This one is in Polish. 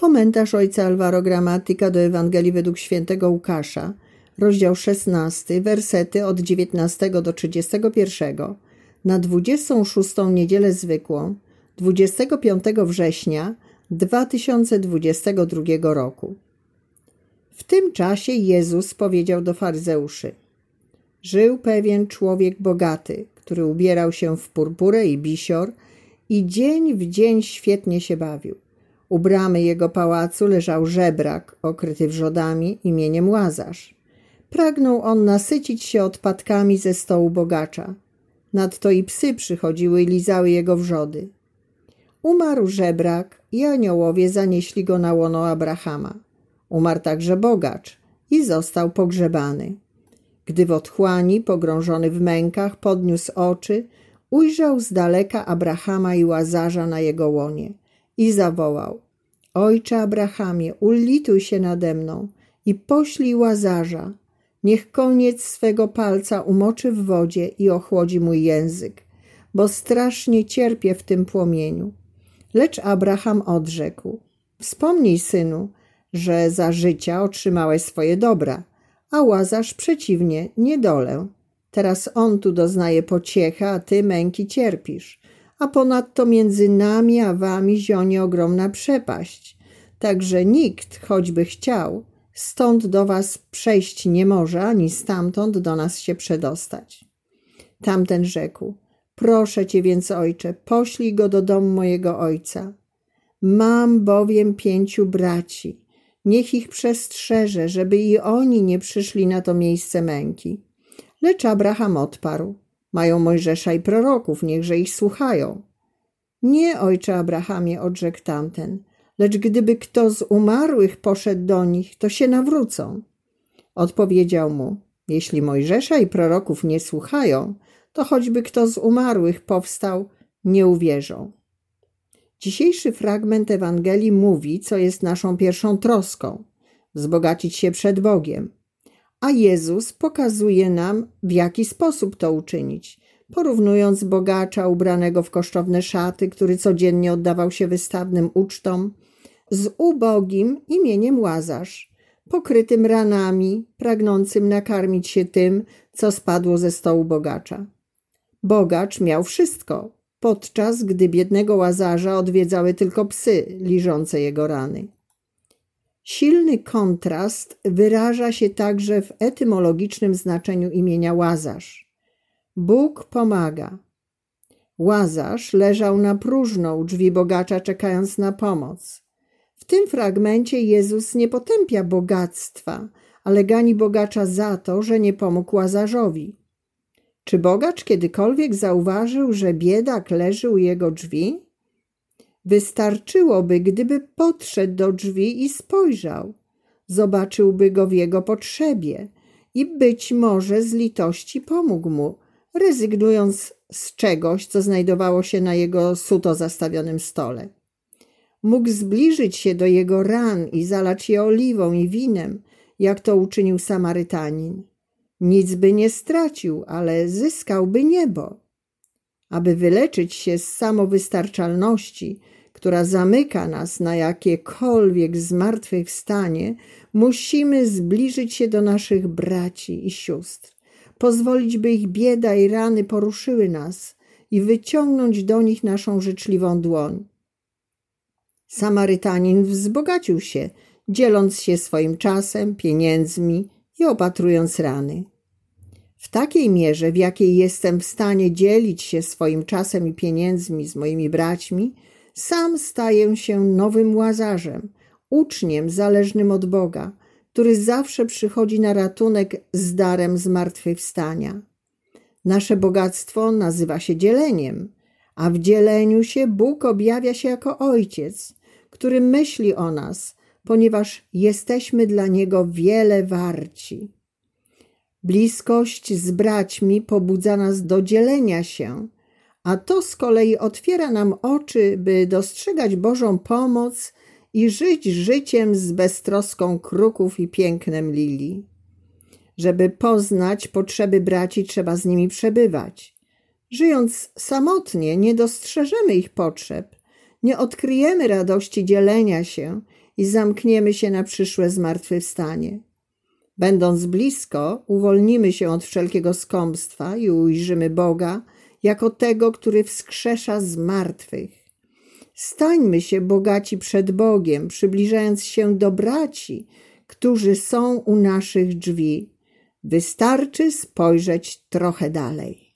Komentarz ojca Alvaro Gramatyka do Ewangelii według świętego Łukasza, rozdział 16, wersety od 19 do 31, na 26. niedzielę zwykłą, 25 września 2022 roku. W tym czasie Jezus powiedział do faryzeuszy: Żył pewien człowiek bogaty, który ubierał się w purpurę i bisior i dzień w dzień świetnie się bawił. U bramy jego pałacu leżał żebrak okryty wrzodami imieniem Łazarz. Pragnął on nasycić się odpadkami ze stołu bogacza. Nadto i psy przychodziły i lizały jego wrzody. Umarł żebrak i aniołowie zanieśli go na łono Abrahama. Umarł także bogacz i został pogrzebany. Gdy w otchłani, pogrążony w mękach, podniósł oczy, ujrzał z daleka Abrahama i Łazarza na jego łonie i zawołał: Ojcze Abrahamie, ulituj się nade mną i poślij Łazarza. Niech koniec swego palca umoczy w wodzie i ochłodzi mój język, bo strasznie cierpię w tym płomieniu. Lecz Abraham odrzekł: Wspomnij, synu, że za życia otrzymałeś swoje dobra, a Łazarz przeciwnie, niedolę. Teraz on tu doznaje pociechy, a ty męki cierpisz. A ponadto między nami a wami zionie ogromna przepaść. Także nikt, choćby chciał, stąd do was przejść nie może, ani stamtąd do nas się przedostać. Tamten rzekł, proszę cię więc, ojcze, poślij go do domu mojego ojca. Mam bowiem pięciu braci. Niech ich przestrzeże, żeby i oni nie przyszli na to miejsce męki. Lecz Abraham odparł, mają Mojżesza i proroków, niechże ich słuchają. Nie, ojcze Abrahamie, odrzekł tamten, lecz gdyby kto z umarłych poszedł do nich, to się nawrócą. Odpowiedział mu, jeśli Mojżesza i proroków nie słuchają, to choćby kto z umarłych powstał, nie uwierzą. Dzisiejszy fragment Ewangelii mówi, co jest naszą pierwszą troską wzbogacić się przed Bogiem. A Jezus pokazuje nam, w jaki sposób to uczynić, porównując bogacza ubranego w kosztowne szaty, który codziennie oddawał się wystawnym ucztom, z ubogim imieniem Łazarz, pokrytym ranami, pragnącym nakarmić się tym, co spadło ze stołu bogacza. Bogacz miał wszystko, podczas gdy biednego Łazarza odwiedzały tylko psy liżące jego rany. Silny kontrast wyraża się także w etymologicznym znaczeniu imienia Łazarz. Bóg pomaga. Łazarz leżał na próżno u drzwi bogacza, czekając na pomoc. W tym fragmencie Jezus nie potępia bogactwa, ale gani bogacza za to, że nie pomógł Łazarzowi. Czy bogacz kiedykolwiek zauważył, że biedak leży u jego drzwi? Wystarczyłoby, gdyby podszedł do drzwi i spojrzał. Zobaczyłby go w jego potrzebie i być może z litości pomógł mu, rezygnując z czegoś, co znajdowało się na jego suto zastawionym stole. Mógł zbliżyć się do jego ran i zalać je oliwą i winem, jak to uczynił Samarytanin. Nic by nie stracił, ale zyskałby niebo. Aby wyleczyć się z samowystarczalności, która zamyka nas na jakiekolwiek zmartwychwstanie, musimy zbliżyć się do naszych braci i sióstr, pozwolić, by ich bieda i rany poruszyły nas i wyciągnąć do nich naszą życzliwą dłoń. Samarytanin wzbogacił się, dzieląc się swoim czasem, pieniędzmi i opatrując rany. W takiej mierze, w jakiej jestem w stanie dzielić się swoim czasem i pieniędzmi z moimi braćmi, sam staję się nowym łazarzem, uczniem zależnym od Boga, który zawsze przychodzi na ratunek z darem zmartwychwstania. Nasze bogactwo nazywa się dzieleniem, a w dzieleniu się Bóg objawia się jako Ojciec, który myśli o nas, ponieważ jesteśmy dla Niego wiele warci. Bliskość z braćmi pobudza nas do dzielenia się, a to z kolei otwiera nam oczy, by dostrzegać Bożą pomoc i żyć życiem z beztroską kruków i pięknem lilii. Żeby poznać potrzeby braci, trzeba z nimi przebywać. Żyjąc samotnie, nie dostrzeżemy ich potrzeb, nie odkryjemy radości dzielenia się i zamkniemy się na przyszłe zmartwychwstanie. Będąc blisko, uwolnimy się od wszelkiego skąpstwa i ujrzymy Boga jako tego, który wskrzesza z martwych. Stańmy się bogaci przed Bogiem, przybliżając się do braci, którzy są u naszych drzwi. Wystarczy spojrzeć trochę dalej.